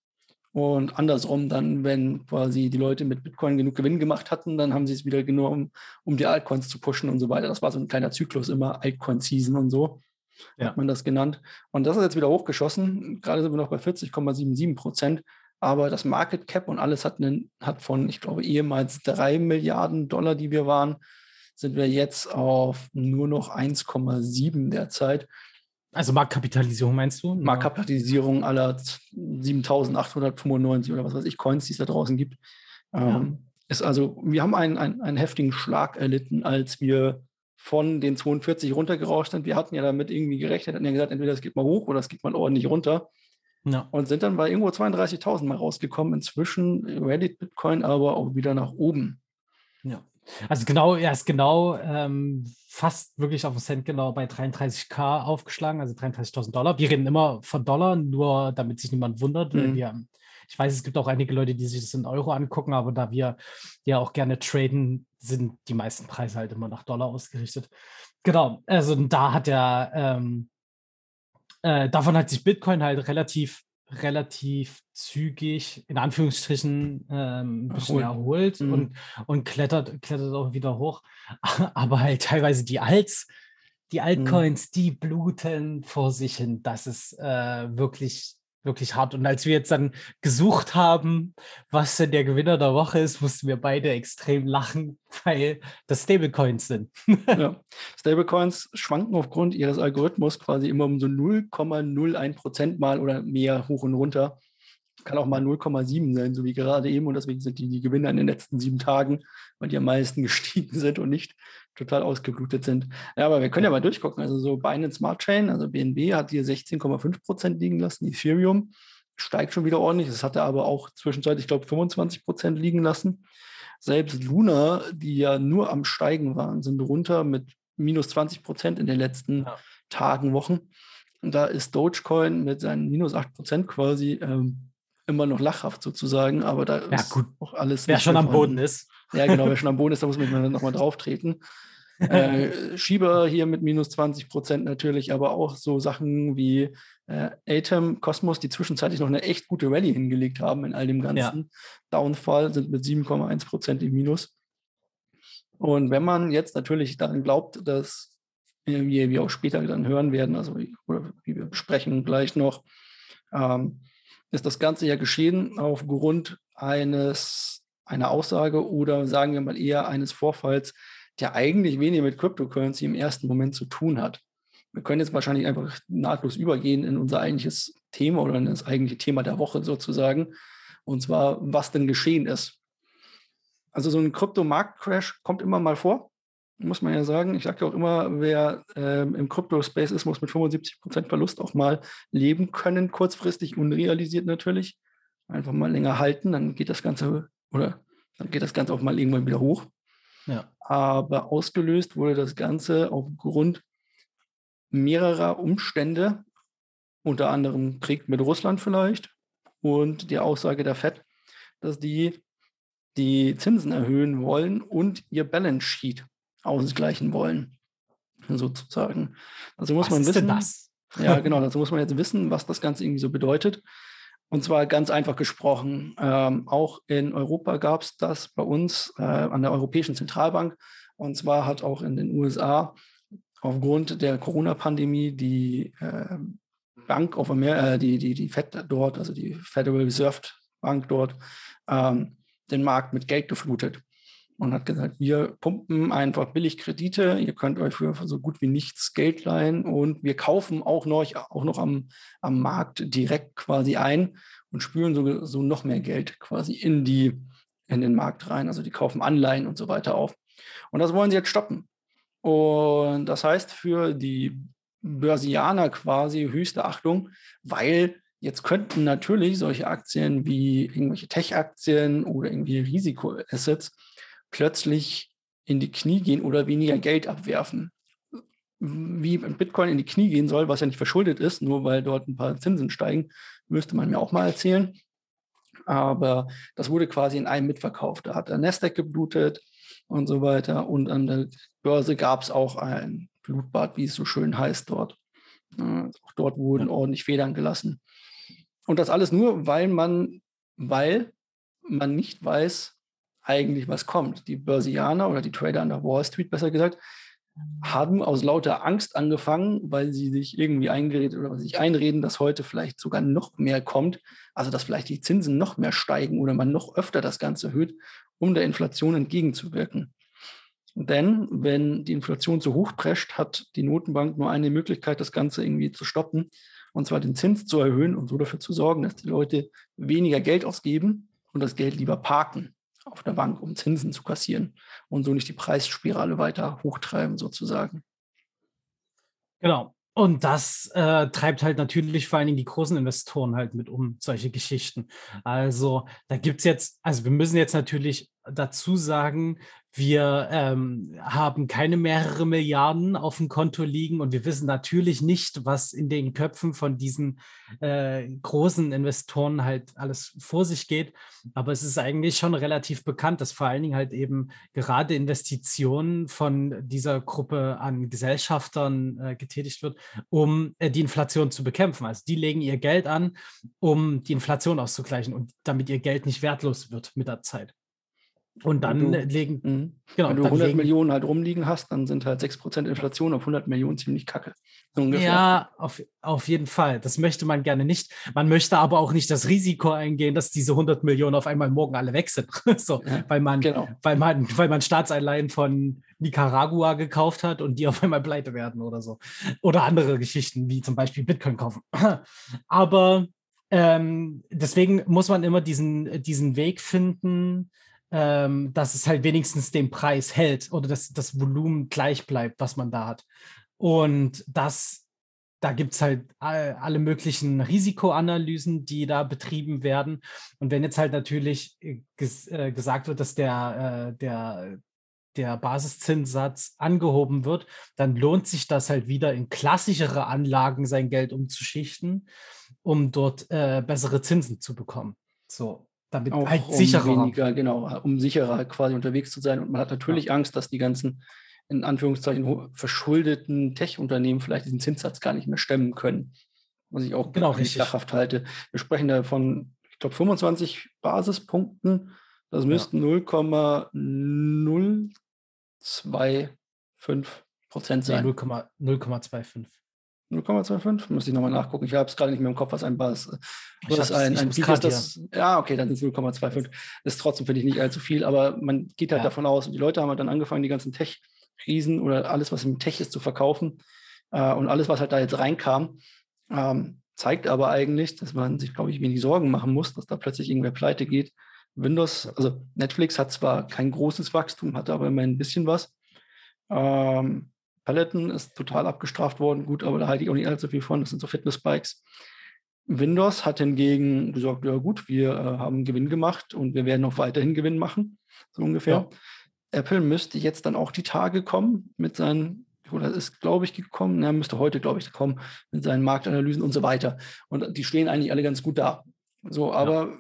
Und andersrum dann, wenn quasi die Leute mit Bitcoin genug Gewinn gemacht hatten, dann haben sie es wieder genommen, um die Altcoins zu pushen und so weiter. Das war so ein kleiner Zyklus immer, Altcoin-Season und so ja. hat man das genannt. Und das ist jetzt wieder hochgeschossen. Gerade sind wir noch bei 40,77 Prozent. Aber das Market Cap und alles hat, einen, hat von, ich glaube, ehemals drei Milliarden Dollar, die wir waren, sind wir jetzt auf nur noch 1,7 derzeit. Also Marktkapitalisierung meinst du? Marktkapitalisierung aller 7895 oder was weiß ich, Coins, die es da draußen gibt. Ja. Ähm, ist also, wir haben einen, einen, einen heftigen Schlag erlitten, als wir von den 42 runtergerauscht sind. Wir hatten ja damit irgendwie gerechnet, hatten ja gesagt, entweder es geht mal hoch oder es geht mal ordentlich runter. Ja. Und sind dann bei irgendwo 32.000 mal rausgekommen. Inzwischen Reddit Bitcoin aber auch wieder nach oben. Ja. Also genau, er ist genau ähm, fast wirklich auf den Cent genau bei 33k aufgeschlagen, also 33.000 Dollar. Wir reden immer von Dollar, nur damit sich niemand wundert. Mhm. Wir, ich weiß, es gibt auch einige Leute, die sich das in Euro angucken, aber da wir ja auch gerne traden, sind die meisten Preise halt immer nach Dollar ausgerichtet. Genau, also da hat er, ähm, äh, davon hat sich Bitcoin halt relativ relativ zügig, in Anführungsstrichen, ähm, ein bisschen erholt mhm. und, und klettert, klettert auch wieder hoch. [LAUGHS] Aber halt teilweise die Alts, die mhm. Altcoins, mhm. die bluten vor sich hin. Das ist äh, wirklich wirklich hart. Und als wir jetzt dann gesucht haben, was denn der Gewinner der Woche ist, mussten wir beide extrem lachen, [LAUGHS] weil das Stablecoins sind. ja. [LAUGHS] Stablecoins schwanken aufgrund ihres Algorithmus quasi immer um so 0,01 Prozent mal oder mehr hoch und runter. Kann auch mal 0,7 sein, so wie gerade eben. Und deswegen sind die die Gewinner in den letzten sieben Tagen, weil die am meisten [LAUGHS] gestiegen sind und nicht total ausgeblutet sind. Ja, aber wir können ja mal durchgucken. Also so Binance Smart Chain, also BNB hat hier 16,5 Prozent liegen lassen. Ethereum steigt schon wieder ordentlich. Das hatte aber auch zwischenzeitlich, ich glaube, 25 Prozent liegen lassen. Selbst Luna, die ja nur am Steigen waren, sind runter mit minus 20 Prozent in den letzten ja. Tagen, Wochen. Und da ist Dogecoin mit seinen minus 8 Prozent quasi ähm, immer noch lachhaft sozusagen, aber da ja, ist gut. auch alles. Wer schon am Boden ist. Ja, genau, wer schon am Boden ist, da muss man nochmal drauf treten. [LAUGHS] äh, Schieber hier mit minus 20 Prozent natürlich, aber auch so Sachen wie äh, Atom, Cosmos, die zwischenzeitlich noch eine echt gute Rallye hingelegt haben in all dem ganzen ja. Downfall, sind mit 7,1 Prozent im Minus. Und wenn man jetzt natürlich daran glaubt, dass wir, wir auch später dann hören werden, also oder wie wir besprechen gleich noch, ähm, ist das Ganze ja geschehen aufgrund eines einer Aussage oder sagen wir mal eher eines Vorfalls, der eigentlich weniger mit Cryptocurrency im ersten Moment zu tun hat. Wir können jetzt wahrscheinlich einfach nahtlos übergehen in unser eigentliches Thema oder in das eigentliche Thema der Woche sozusagen. Und zwar, was denn geschehen ist. Also so ein Krypto-Markt-Crash kommt immer mal vor, muss man ja sagen. Ich sage ja auch immer, wer ähm, im Crypto-Space ist, muss mit 75% Verlust auch mal leben können, kurzfristig unrealisiert natürlich. Einfach mal länger halten, dann geht das Ganze oder dann geht das Ganze auch mal irgendwann wieder hoch. Ja. Aber ausgelöst wurde das Ganze aufgrund mehrerer Umstände, unter anderem Krieg mit Russland vielleicht und die Aussage der FED, dass die die Zinsen erhöhen wollen und ihr Balance Sheet ausgleichen wollen, sozusagen. Also muss was man wissen, das? ja genau, dazu muss man jetzt wissen, was das Ganze irgendwie so bedeutet. Und zwar ganz einfach gesprochen, ähm, auch in Europa gab es das bei uns äh, an der Europäischen Zentralbank. Und zwar hat auch in den USA aufgrund der Corona-Pandemie die äh, Bank of America, äh, die, die, die Fed dort, also die Federal Reserve Bank dort, ähm, den Markt mit Geld geflutet und hat gesagt, wir pumpen einfach billig Kredite, ihr könnt euch für so gut wie nichts Geld leihen und wir kaufen auch noch, auch noch am, am Markt direkt quasi ein und spülen so, so noch mehr Geld quasi in, die, in den Markt rein. Also die kaufen Anleihen und so weiter auf. Und das wollen sie jetzt stoppen. Und das heißt für die Börsianer quasi höchste Achtung, weil jetzt könnten natürlich solche Aktien wie irgendwelche Tech-Aktien oder irgendwie Risikoassets plötzlich in die Knie gehen oder weniger Geld abwerfen. Wie Bitcoin in die Knie gehen soll, was ja nicht verschuldet ist, nur weil dort ein paar Zinsen steigen, müsste man mir auch mal erzählen. Aber das wurde quasi in einem mitverkauft. Da hat der Nasdaq geblutet und so weiter. Und an der Börse gab es auch ein Blutbad, wie es so schön heißt dort. Auch dort wurden ordentlich Federn gelassen. Und das alles nur, weil man, weil man nicht weiß, eigentlich was kommt. Die Börsianer oder die Trader an der Wall Street, besser gesagt, haben aus lauter Angst angefangen, weil sie sich irgendwie eingeredet oder sich einreden, dass heute vielleicht sogar noch mehr kommt, also dass vielleicht die Zinsen noch mehr steigen oder man noch öfter das Ganze erhöht, um der Inflation entgegenzuwirken. Denn wenn die Inflation zu hoch prescht, hat die Notenbank nur eine Möglichkeit, das Ganze irgendwie zu stoppen, und zwar den Zins zu erhöhen und so dafür zu sorgen, dass die Leute weniger Geld ausgeben und das Geld lieber parken auf der Bank, um Zinsen zu kassieren und so nicht die Preisspirale weiter hochtreiben sozusagen. Genau. Und das äh, treibt halt natürlich vor allen Dingen die großen Investoren halt mit um, solche Geschichten. Also da gibt es jetzt, also wir müssen jetzt natürlich dazu sagen, wir ähm, haben keine mehrere Milliarden auf dem Konto liegen und wir wissen natürlich nicht, was in den Köpfen von diesen äh, großen Investoren halt alles vor sich geht. Aber es ist eigentlich schon relativ bekannt, dass vor allen Dingen halt eben gerade Investitionen von dieser Gruppe an Gesellschaftern äh, getätigt wird, um äh, die Inflation zu bekämpfen. Also die legen ihr Geld an, um die Inflation auszugleichen und damit ihr Geld nicht wertlos wird mit der Zeit. Und dann du, legen, mh. genau, wenn du 100 legen, Millionen halt rumliegen hast, dann sind halt 6% Inflation auf 100 Millionen ziemlich kacke. Ja, auf, auf jeden Fall. Das möchte man gerne nicht. Man möchte aber auch nicht das Risiko eingehen, dass diese 100 Millionen auf einmal morgen alle weg sind. [LAUGHS] so, ja, weil, man, genau. weil, man, weil man Staatsanleihen von Nicaragua gekauft hat und die auf einmal pleite werden oder so. Oder andere Geschichten, wie zum Beispiel Bitcoin kaufen. [CLEARS THROAT] aber ähm, deswegen muss man immer diesen, diesen Weg finden, ähm, dass es halt wenigstens den Preis hält oder dass das Volumen gleich bleibt, was man da hat. Und das, da gibt es halt alle möglichen Risikoanalysen, die da betrieben werden. Und wenn jetzt halt natürlich äh, ges äh, gesagt wird, dass der, äh, der, der Basiszinssatz angehoben wird, dann lohnt sich das halt wieder in klassischere Anlagen sein Geld umzuschichten, um dort äh, bessere Zinsen zu bekommen. So, damit auch halt sicherer. Um weniger, genau, um sicherer quasi unterwegs zu sein. Und man hat natürlich ja. Angst, dass die ganzen, in Anführungszeichen, verschuldeten Tech-Unternehmen vielleicht diesen Zinssatz gar nicht mehr stemmen können. Was ich auch genau richtig lachhaft halte. Wir sprechen da von, ich glaube, 25 Basispunkten. Das müssten ja. 0,025 Prozent sein. Nee, 0,25. 0,25? Muss ich nochmal nachgucken. Ich habe es gerade nicht mehr im Kopf, was ein Bass ist. Das ein, ein Peak ist das. Ja, okay, dann ist es 0,25. Das ist trotzdem, finde ich, nicht allzu viel, aber man geht halt ja. davon aus. Und die Leute haben halt dann angefangen, die ganzen Tech-Riesen oder alles, was im Tech ist, zu verkaufen. Äh, und alles, was halt da jetzt reinkam, ähm, zeigt aber eigentlich, dass man sich, glaube ich, wenig Sorgen machen muss, dass da plötzlich irgendwer pleite geht. Windows, also Netflix hat zwar kein großes Wachstum, hat aber immerhin ein bisschen was. Ähm, Peloton ist total abgestraft worden. Gut, aber da halte ich auch nicht allzu viel von. Das sind so Fitness-Bikes. Windows hat hingegen gesagt, ja gut, wir äh, haben Gewinn gemacht und wir werden auch weiterhin Gewinn machen, so ungefähr. Ja. Apple müsste jetzt dann auch die Tage kommen mit seinen, oder ist, glaube ich, gekommen, er müsste heute, glaube ich, kommen mit seinen Marktanalysen und so weiter. Und die stehen eigentlich alle ganz gut da. So, aber ja.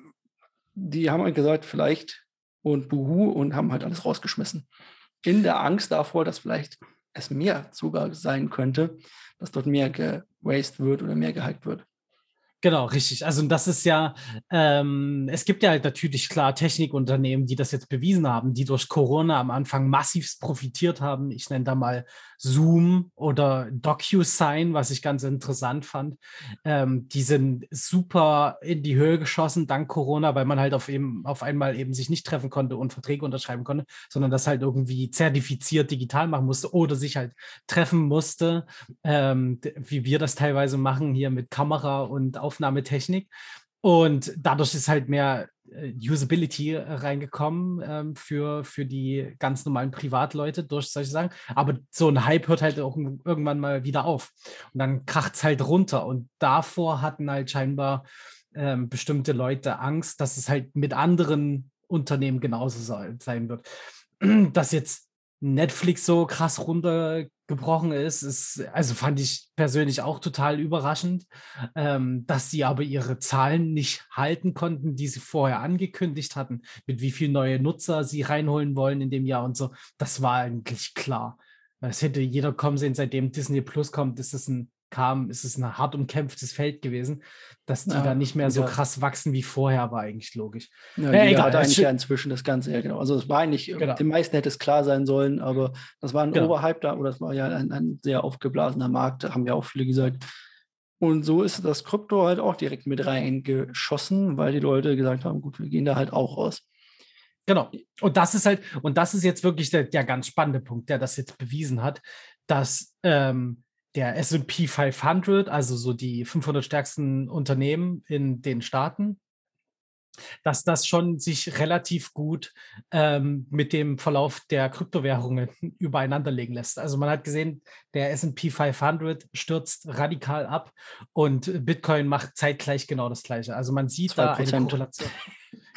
die haben halt gesagt, vielleicht und Buhu und haben halt alles rausgeschmissen. In der Angst davor, dass vielleicht es mehr sogar sein könnte, dass dort mehr gewastet wird oder mehr gehypt wird. Genau, richtig. Also das ist ja, ähm, es gibt ja halt natürlich klar Technikunternehmen, die das jetzt bewiesen haben, die durch Corona am Anfang massiv profitiert haben. Ich nenne da mal Zoom oder DocuSign, was ich ganz interessant fand. Ähm, die sind super in die Höhe geschossen dank Corona, weil man halt auf, eben, auf einmal eben sich nicht treffen konnte und Verträge unterschreiben konnte, sondern das halt irgendwie zertifiziert digital machen musste oder sich halt treffen musste, ähm, wie wir das teilweise machen hier mit Kamera und Aufnahmetechnik. Und dadurch ist halt mehr äh, Usability äh, reingekommen ähm, für, für die ganz normalen Privatleute durch solche Sachen. Aber so ein Hype hört halt auch irgendwann mal wieder auf. Und dann kracht es halt runter. Und davor hatten halt scheinbar ähm, bestimmte Leute Angst, dass es halt mit anderen Unternehmen genauso sein wird. [CLEARS THROAT] Dass jetzt Netflix so krass runtergebrochen ist, ist, also fand ich persönlich auch total überraschend, ähm, dass sie aber ihre Zahlen nicht halten konnten, die sie vorher angekündigt hatten, mit wie viel neue Nutzer sie reinholen wollen in dem Jahr und so. Das war eigentlich klar. Es hätte jeder kommen sehen, seitdem Disney Plus kommt, ist es ein kam, ist es ein hart umkämpftes Feld gewesen, dass die ja, da nicht mehr so ja. krass wachsen wie vorher, war eigentlich logisch. Ja, ja egal. Hat eigentlich ja inzwischen das Ganze, ja genau. Also es war eigentlich, genau. den meisten hätte es klar sein sollen, aber das war ein genau. Overhype da, oder das war ja ein, ein sehr aufgeblasener Markt, haben ja auch viele gesagt. Und so ist das Krypto halt auch direkt mit reingeschossen, weil die Leute gesagt haben, gut, wir gehen da halt auch raus. Genau. Und das ist halt, und das ist jetzt wirklich der, der ganz spannende Punkt, der das jetzt bewiesen hat, dass ähm, der SP 500, also so die 500 stärksten Unternehmen in den Staaten, dass das schon sich relativ gut ähm, mit dem Verlauf der Kryptowährungen [LAUGHS] übereinander legen lässt. Also man hat gesehen, der SP 500 stürzt radikal ab und Bitcoin macht zeitgleich genau das Gleiche. Also man sieht 2%. da eine Korrelation.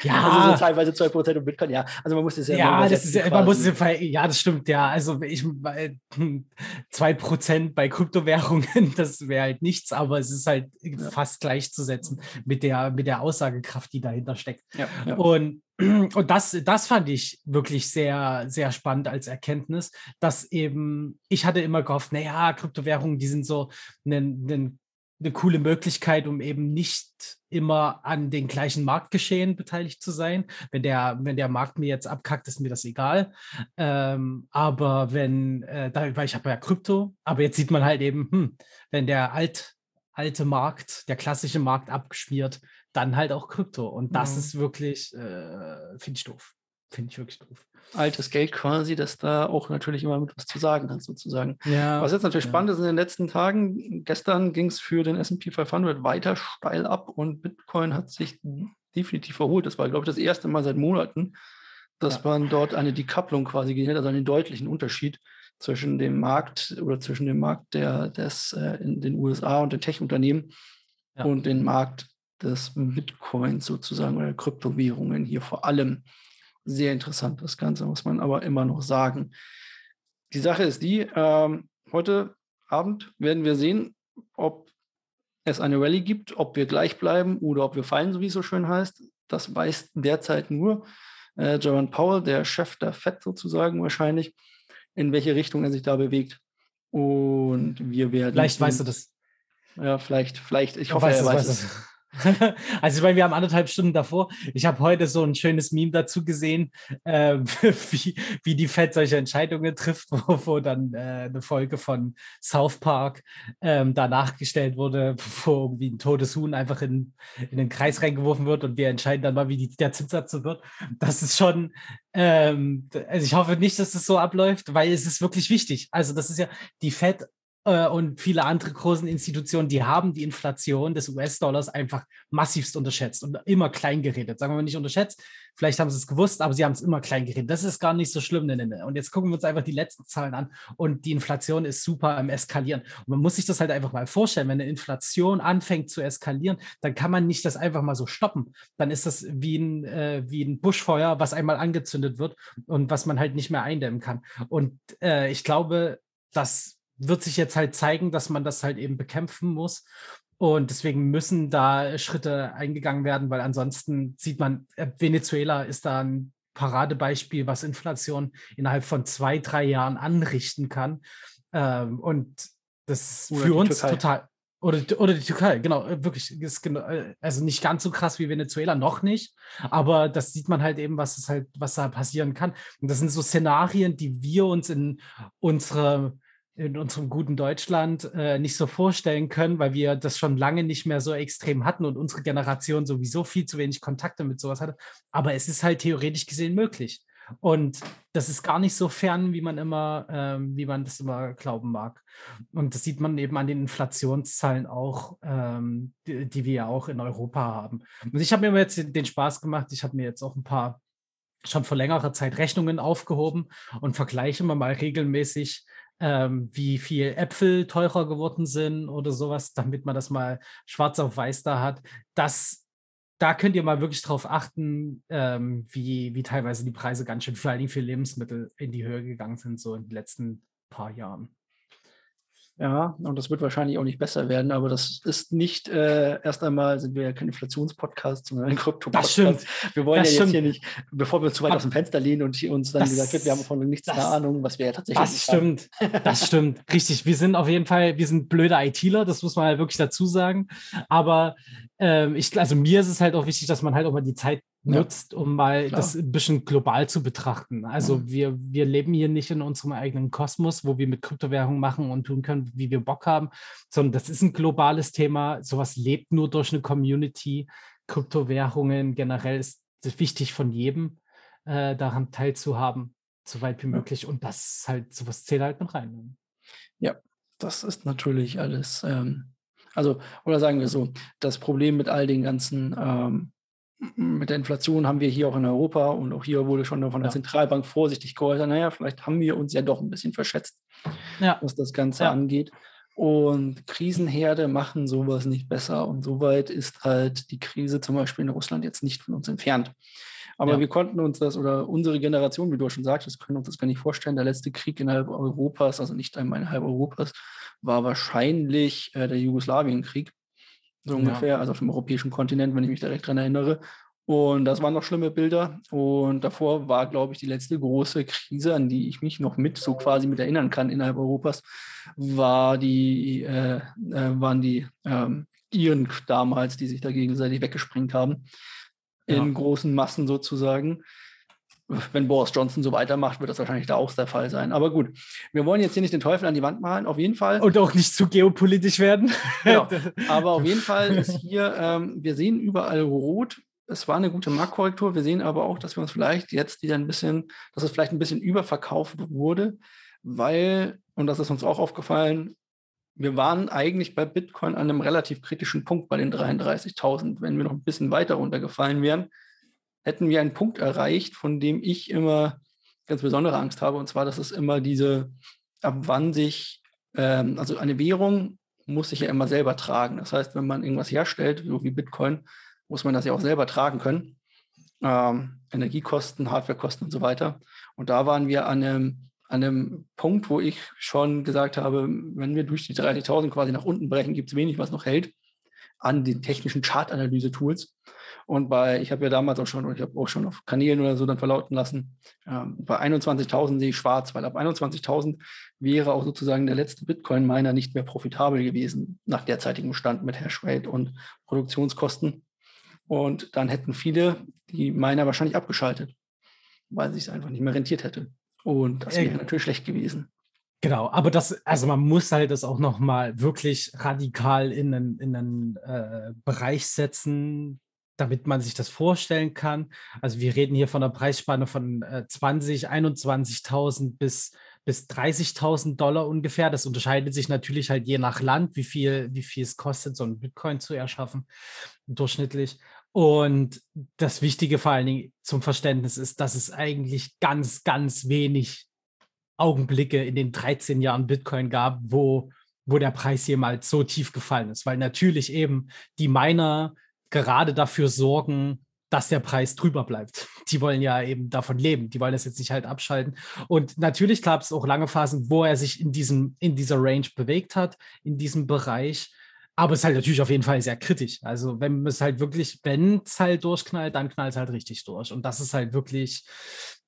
Ja. Also so teilweise 2% und Bitcoin, ja. Also man muss es ja Ja, das ist ja, man muss es ja, das stimmt, ja. Also ich 2% bei Kryptowährungen, [LAUGHS] das wäre halt nichts, aber es ist halt ja. fast gleichzusetzen mit der, mit der Aussagekraft, die dahinter steckt. Ja, ja. Und [CLEARS THROAT] und das, das fand ich wirklich sehr, sehr spannend als Erkenntnis, dass eben, ich hatte immer gehofft, naja, Kryptowährungen, die sind so ein, ein eine coole Möglichkeit, um eben nicht immer an den gleichen Marktgeschehen beteiligt zu sein. Wenn der, wenn der Markt mir jetzt abkackt, ist mir das egal. Ähm, aber wenn, äh, da, weil ich habe ja Krypto, aber jetzt sieht man halt eben, hm, wenn der alt, alte Markt, der klassische Markt abgeschmiert, dann halt auch Krypto. Und das mhm. ist wirklich, äh, finde ich doof. Finde ich wirklich doof altes Geld quasi, das da auch natürlich immer mit was zu sagen hat, sozusagen. Ja, was jetzt natürlich ja. spannend ist in den letzten Tagen, gestern ging es für den SP 500 weiter steil ab und Bitcoin hat sich definitiv erholt. Das war, glaube ich, das erste Mal seit Monaten, dass ja. man dort eine Dekapplung quasi gesehen hat, also einen deutlichen Unterschied zwischen dem Markt oder zwischen dem Markt der, des äh, in den USA und den Tech-Unternehmen und den Markt des Bitcoins sozusagen oder Kryptowährungen hier vor allem sehr interessant, das Ganze, muss man aber immer noch sagen. Die Sache ist die, ähm, heute Abend werden wir sehen, ob es eine Rallye gibt, ob wir gleich bleiben oder ob wir fallen, so wie es so schön heißt. Das weiß derzeit nur äh, Jerome Powell, der Chef der FED sozusagen wahrscheinlich, in welche Richtung er sich da bewegt. Und wir werden. Vielleicht weißt du das. Ja, vielleicht, vielleicht. Ich hoffe, er weiß es. [LAUGHS] also ich meine, wir haben anderthalb Stunden davor. Ich habe heute so ein schönes Meme dazu gesehen, äh, [LAUGHS] wie, wie die Fed solche Entscheidungen trifft, [LAUGHS] wo, wo dann äh, eine Folge von South Park ähm, da nachgestellt wurde, wo irgendwie ein totes Huhn einfach in, in den Kreis reingeworfen wird und wir entscheiden dann mal, wie die, der Zinssatz so wird. Das ist schon, ähm, also ich hoffe nicht, dass es das so abläuft, weil es ist wirklich wichtig. Also das ist ja, die Fed und viele andere großen Institutionen, die haben die Inflation des US-Dollars einfach massivst unterschätzt und immer klein geredet. Sagen wir mal nicht unterschätzt, vielleicht haben sie es gewusst, aber sie haben es immer klein geredet. Das ist gar nicht so schlimm. Ne, ne, ne. Und jetzt gucken wir uns einfach die letzten Zahlen an und die Inflation ist super am Eskalieren. Und man muss sich das halt einfach mal vorstellen, wenn eine Inflation anfängt zu eskalieren, dann kann man nicht das einfach mal so stoppen. Dann ist das wie ein, äh, wie ein Buschfeuer, was einmal angezündet wird und was man halt nicht mehr eindämmen kann. Und äh, ich glaube, dass wird sich jetzt halt zeigen, dass man das halt eben bekämpfen muss. Und deswegen müssen da Schritte eingegangen werden, weil ansonsten sieht man, äh, Venezuela ist da ein Paradebeispiel, was Inflation innerhalb von zwei, drei Jahren anrichten kann. Ähm, und das ist für uns Türkei. total. Oder, oder die Türkei, genau, äh, wirklich. Ist genau, also nicht ganz so krass wie Venezuela, noch nicht. Aber das sieht man halt eben, was es halt, was da passieren kann. Und das sind so Szenarien, die wir uns in unsere in unserem guten Deutschland äh, nicht so vorstellen können, weil wir das schon lange nicht mehr so extrem hatten und unsere Generation sowieso viel zu wenig Kontakte mit sowas hatte. Aber es ist halt theoretisch gesehen möglich. Und das ist gar nicht so fern, wie man immer, ähm, wie man das immer glauben mag. Und das sieht man eben an den Inflationszahlen auch, ähm, die, die, wir ja auch in Europa haben. Und ich habe mir jetzt den Spaß gemacht, ich habe mir jetzt auch ein paar schon vor längerer Zeit Rechnungen aufgehoben und vergleiche mal regelmäßig ähm, wie viel Äpfel teurer geworden sind oder sowas, damit man das mal schwarz auf weiß da hat. Das, da könnt ihr mal wirklich drauf achten, ähm, wie, wie teilweise die Preise ganz schön, vor allem für Lebensmittel, in die Höhe gegangen sind, so in den letzten paar Jahren. Ja, und das wird wahrscheinlich auch nicht besser werden, aber das ist nicht, äh, erst einmal sind wir ja kein Inflationspodcast, sondern ein Krypto-Podcast. Das stimmt. Wir wollen das ja jetzt hier nicht, bevor wir zu weit aus dem Fenster lehnen und uns dann das, gesagt wird, wir haben von nichts das, eine Ahnung, was wir ja tatsächlich Das stimmt, das stimmt, [LAUGHS] richtig. Wir sind auf jeden Fall, wir sind blöde ITler, das muss man halt wirklich dazu sagen. Aber ähm, ich, also mir ist es halt auch wichtig, dass man halt auch mal die Zeit nutzt, um mal Klar. das ein bisschen global zu betrachten. Also ja. wir, wir leben hier nicht in unserem eigenen Kosmos, wo wir mit Kryptowährungen machen und tun können, wie wir Bock haben, sondern das ist ein globales Thema. Sowas lebt nur durch eine Community. Kryptowährungen generell ist wichtig von jedem. äh, daran teilzuhaben, so weit wie möglich. Und das halt, sowas zählt halt mit rein. Ne? Ja, das ist natürlich alles. Ähm, also, oder sagen wir so, das Problem mit all den ganzen, ähm, mit der Inflation haben wir hier auch in Europa und auch hier wurde schon von der ja. Zentralbank vorsichtig geäußert, naja, vielleicht haben wir uns ja doch ein bisschen verschätzt, ja. was das Ganze ja. angeht. Und Krisenherde machen sowas nicht besser. Und soweit ist halt die Krise zum Beispiel in Russland jetzt nicht von uns entfernt. Aber ja. wir konnten uns das, oder unsere Generation, wie du schon sagtest, können uns das gar nicht vorstellen. Der letzte Krieg innerhalb Europas, also nicht einmal innerhalb Europas, war wahrscheinlich äh, der Jugoslawienkrieg. So ungefähr, ja. also auf dem europäischen Kontinent, wenn ich mich direkt daran erinnere. Und das waren noch schlimme Bilder. Und davor war, glaube ich, die letzte große Krise, an die ich mich noch mit so quasi mit erinnern kann innerhalb Europas, war die, äh, äh, waren die ähm, Iren damals, die sich da gegenseitig weggesprengt haben. In ja. großen Massen sozusagen. Wenn Boris Johnson so weitermacht, wird das wahrscheinlich da auch der Fall sein. Aber gut, wir wollen jetzt hier nicht den Teufel an die Wand malen, auf jeden Fall. Und auch nicht zu geopolitisch werden. Genau. [LAUGHS] Aber auf jeden Fall ist hier, ähm, wir sehen überall rot es war eine gute Marktkorrektur. Wir sehen aber auch, dass wir uns vielleicht jetzt wieder ein bisschen, dass es vielleicht ein bisschen überverkauft wurde, weil, und das ist uns auch aufgefallen, wir waren eigentlich bei Bitcoin an einem relativ kritischen Punkt bei den 33.000. Wenn wir noch ein bisschen weiter runtergefallen wären, hätten wir einen Punkt erreicht, von dem ich immer ganz besondere Angst habe. Und zwar, dass es immer diese, ab wann sich, ähm, also eine Währung muss sich ja immer selber tragen. Das heißt, wenn man irgendwas herstellt, so wie Bitcoin, muss man das ja auch selber tragen können. Ähm, Energiekosten, Hardwarekosten und so weiter. Und da waren wir an einem, an einem Punkt, wo ich schon gesagt habe, wenn wir durch die 30.000 quasi nach unten brechen, gibt es wenig, was noch hält an den technischen Chartanalyse-Tools. Und bei, ich habe ja damals auch schon, und ich habe auch schon auf Kanälen oder so dann verlauten lassen, äh, bei 21.000 sehe ich schwarz, weil ab 21.000 wäre auch sozusagen der letzte Bitcoin-Miner nicht mehr profitabel gewesen nach derzeitigem Stand mit Hashrate und Produktionskosten. Und dann hätten viele die Miner wahrscheinlich abgeschaltet, weil sich es einfach nicht mehr rentiert hätte. Und das wäre natürlich schlecht gewesen. Genau, aber das, also man muss halt das auch nochmal wirklich radikal in einen, in einen äh, Bereich setzen, damit man sich das vorstellen kann. Also wir reden hier von einer Preisspanne von äh, 20, 21.000 bis bis 30.000 Dollar ungefähr. Das unterscheidet sich natürlich halt je nach Land, wie viel, wie viel es kostet, so einen Bitcoin zu erschaffen, durchschnittlich. Und das Wichtige vor allen Dingen zum Verständnis ist, dass es eigentlich ganz, ganz wenig Augenblicke in den 13 Jahren Bitcoin gab, wo, wo der Preis jemals so tief gefallen ist, weil natürlich eben die Miner gerade dafür sorgen, dass der Preis drüber bleibt. Die wollen ja eben davon leben. Die wollen das jetzt nicht halt abschalten. Und natürlich gab es auch lange Phasen, wo er sich in diesem, in dieser Range bewegt hat, in diesem Bereich. Aber es ist halt natürlich auf jeden Fall sehr kritisch. Also wenn es halt wirklich, wenn es halt durchknallt, dann knallt es halt richtig durch. Und das ist halt wirklich,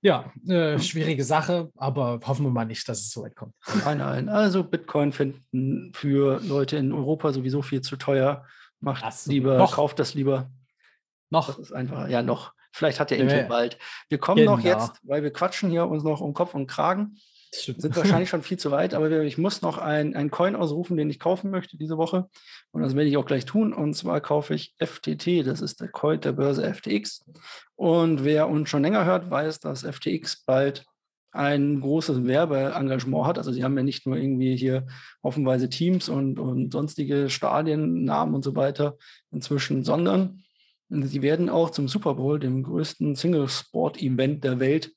ja, eine schwierige Sache, aber hoffen wir mal nicht, dass es so weit kommt. Nein, nein. Also Bitcoin finden für Leute in Europa sowieso viel zu teuer. Macht das lieber, noch. kauft das lieber. Noch. Das ist einfach, ja, noch. Vielleicht hat er ja bald. Wir kommen genau. noch jetzt, weil wir quatschen hier uns noch um Kopf und Kragen. Sind wahrscheinlich schon viel zu weit, aber ich muss noch einen Coin ausrufen, den ich kaufen möchte diese Woche. Und das werde ich auch gleich tun. Und zwar kaufe ich FTT, das ist der Coin der Börse FTX. Und wer uns schon länger hört, weiß, dass FTX bald ein großes Werbeengagement hat. Also sie haben ja nicht nur irgendwie hier offenweise Teams und, und sonstige Stadiennamen und so weiter inzwischen, sondern sie werden auch zum Super Bowl, dem größten Single-Sport-Event der Welt,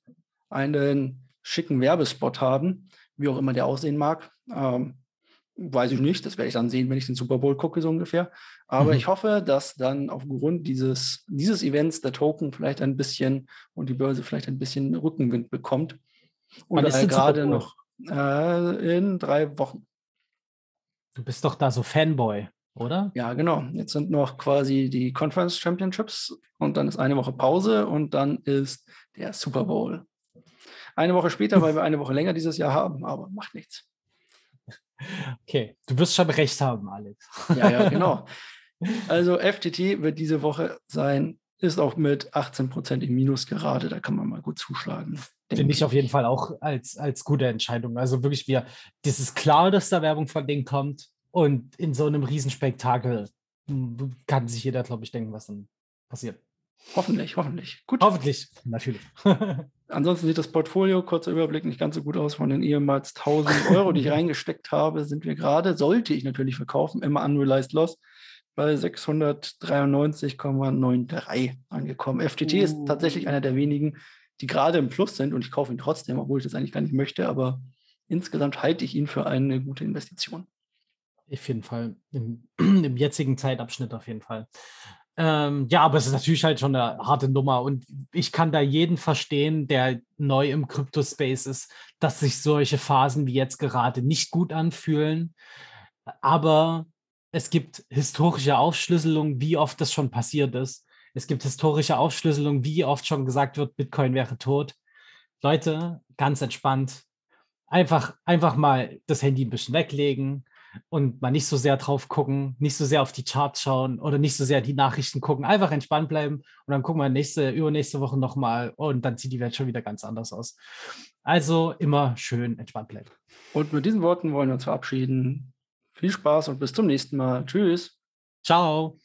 einen schicken Werbespot haben, wie auch immer der aussehen mag. Ähm, weiß ich nicht, das werde ich dann sehen, wenn ich den Super Bowl gucke, so ungefähr. Aber mhm. ich hoffe, dass dann aufgrund dieses, dieses Events der Token vielleicht ein bisschen und die Börse vielleicht ein bisschen Rückenwind bekommt. Oder gerade noch äh, in drei Wochen. Du bist doch da so Fanboy, oder? Ja, genau. Jetzt sind noch quasi die Conference Championships und dann ist eine Woche Pause und dann ist der Super Bowl. Eine Woche später, weil wir eine Woche länger dieses Jahr haben, aber macht nichts. Okay, du wirst schon recht haben, Alex. Ja, ja, genau. [LAUGHS] Also FTT wird diese Woche sein, ist auch mit 18 Prozent im Minus gerade. Da kann man mal gut zuschlagen. Finde ich auf jeden Fall auch als, als gute Entscheidung. Also wirklich, wir, das ist klar, dass da Werbung von denen kommt. Und in so einem Riesenspektakel hm, kann sich jeder, glaube ich, denken, was dann passiert. Hoffentlich, hoffentlich. Gut. Hoffentlich, natürlich. [LAUGHS] Ansonsten sieht das Portfolio, kurzer Überblick, nicht ganz so gut aus. Von den ehemals 1000 Euro, die ich [LAUGHS] reingesteckt habe, sind wir gerade, sollte ich natürlich verkaufen, immer unrealized loss bei 693,93 angekommen. FTT uh. ist tatsächlich einer der wenigen, die gerade im Plus sind und ich kaufe ihn trotzdem, obwohl ich das eigentlich gar nicht möchte, aber insgesamt halte ich ihn für eine gute Investition. Auf jeden Fall. Im, [CLEARS THROAT] Im, jetzigen Zeitabschnitt auf jeden Fall. Ähm, ja, aber es ist natürlich halt schon eine harte Nummer und ich kann da jeden verstehen, der neu im Kryptospace ist, dass sich solche Phasen wie jetzt gerade nicht gut anfühlen. Aber es gibt historische Aufschlüsselungen, wie oft das schon passiert ist. Es gibt historische Aufschlüsselungen, wie oft schon gesagt wird, Bitcoin wäre tot. Leute, ganz entspannt. Einfach, einfach mal das Handy ein bisschen weglegen und mal nicht so sehr drauf gucken, nicht so sehr auf die Charts schauen oder nicht so sehr die Nachrichten gucken. Einfach entspannt bleiben und dann gucken wir nächste, übernächste Woche nochmal und dann sieht die Welt schon wieder ganz anders aus. Also immer schön entspannt bleiben. Und mit diesen Worten wollen wir uns verabschieden. Viel Spaß und bis zum nächsten Mal. Tschüss. Ciao.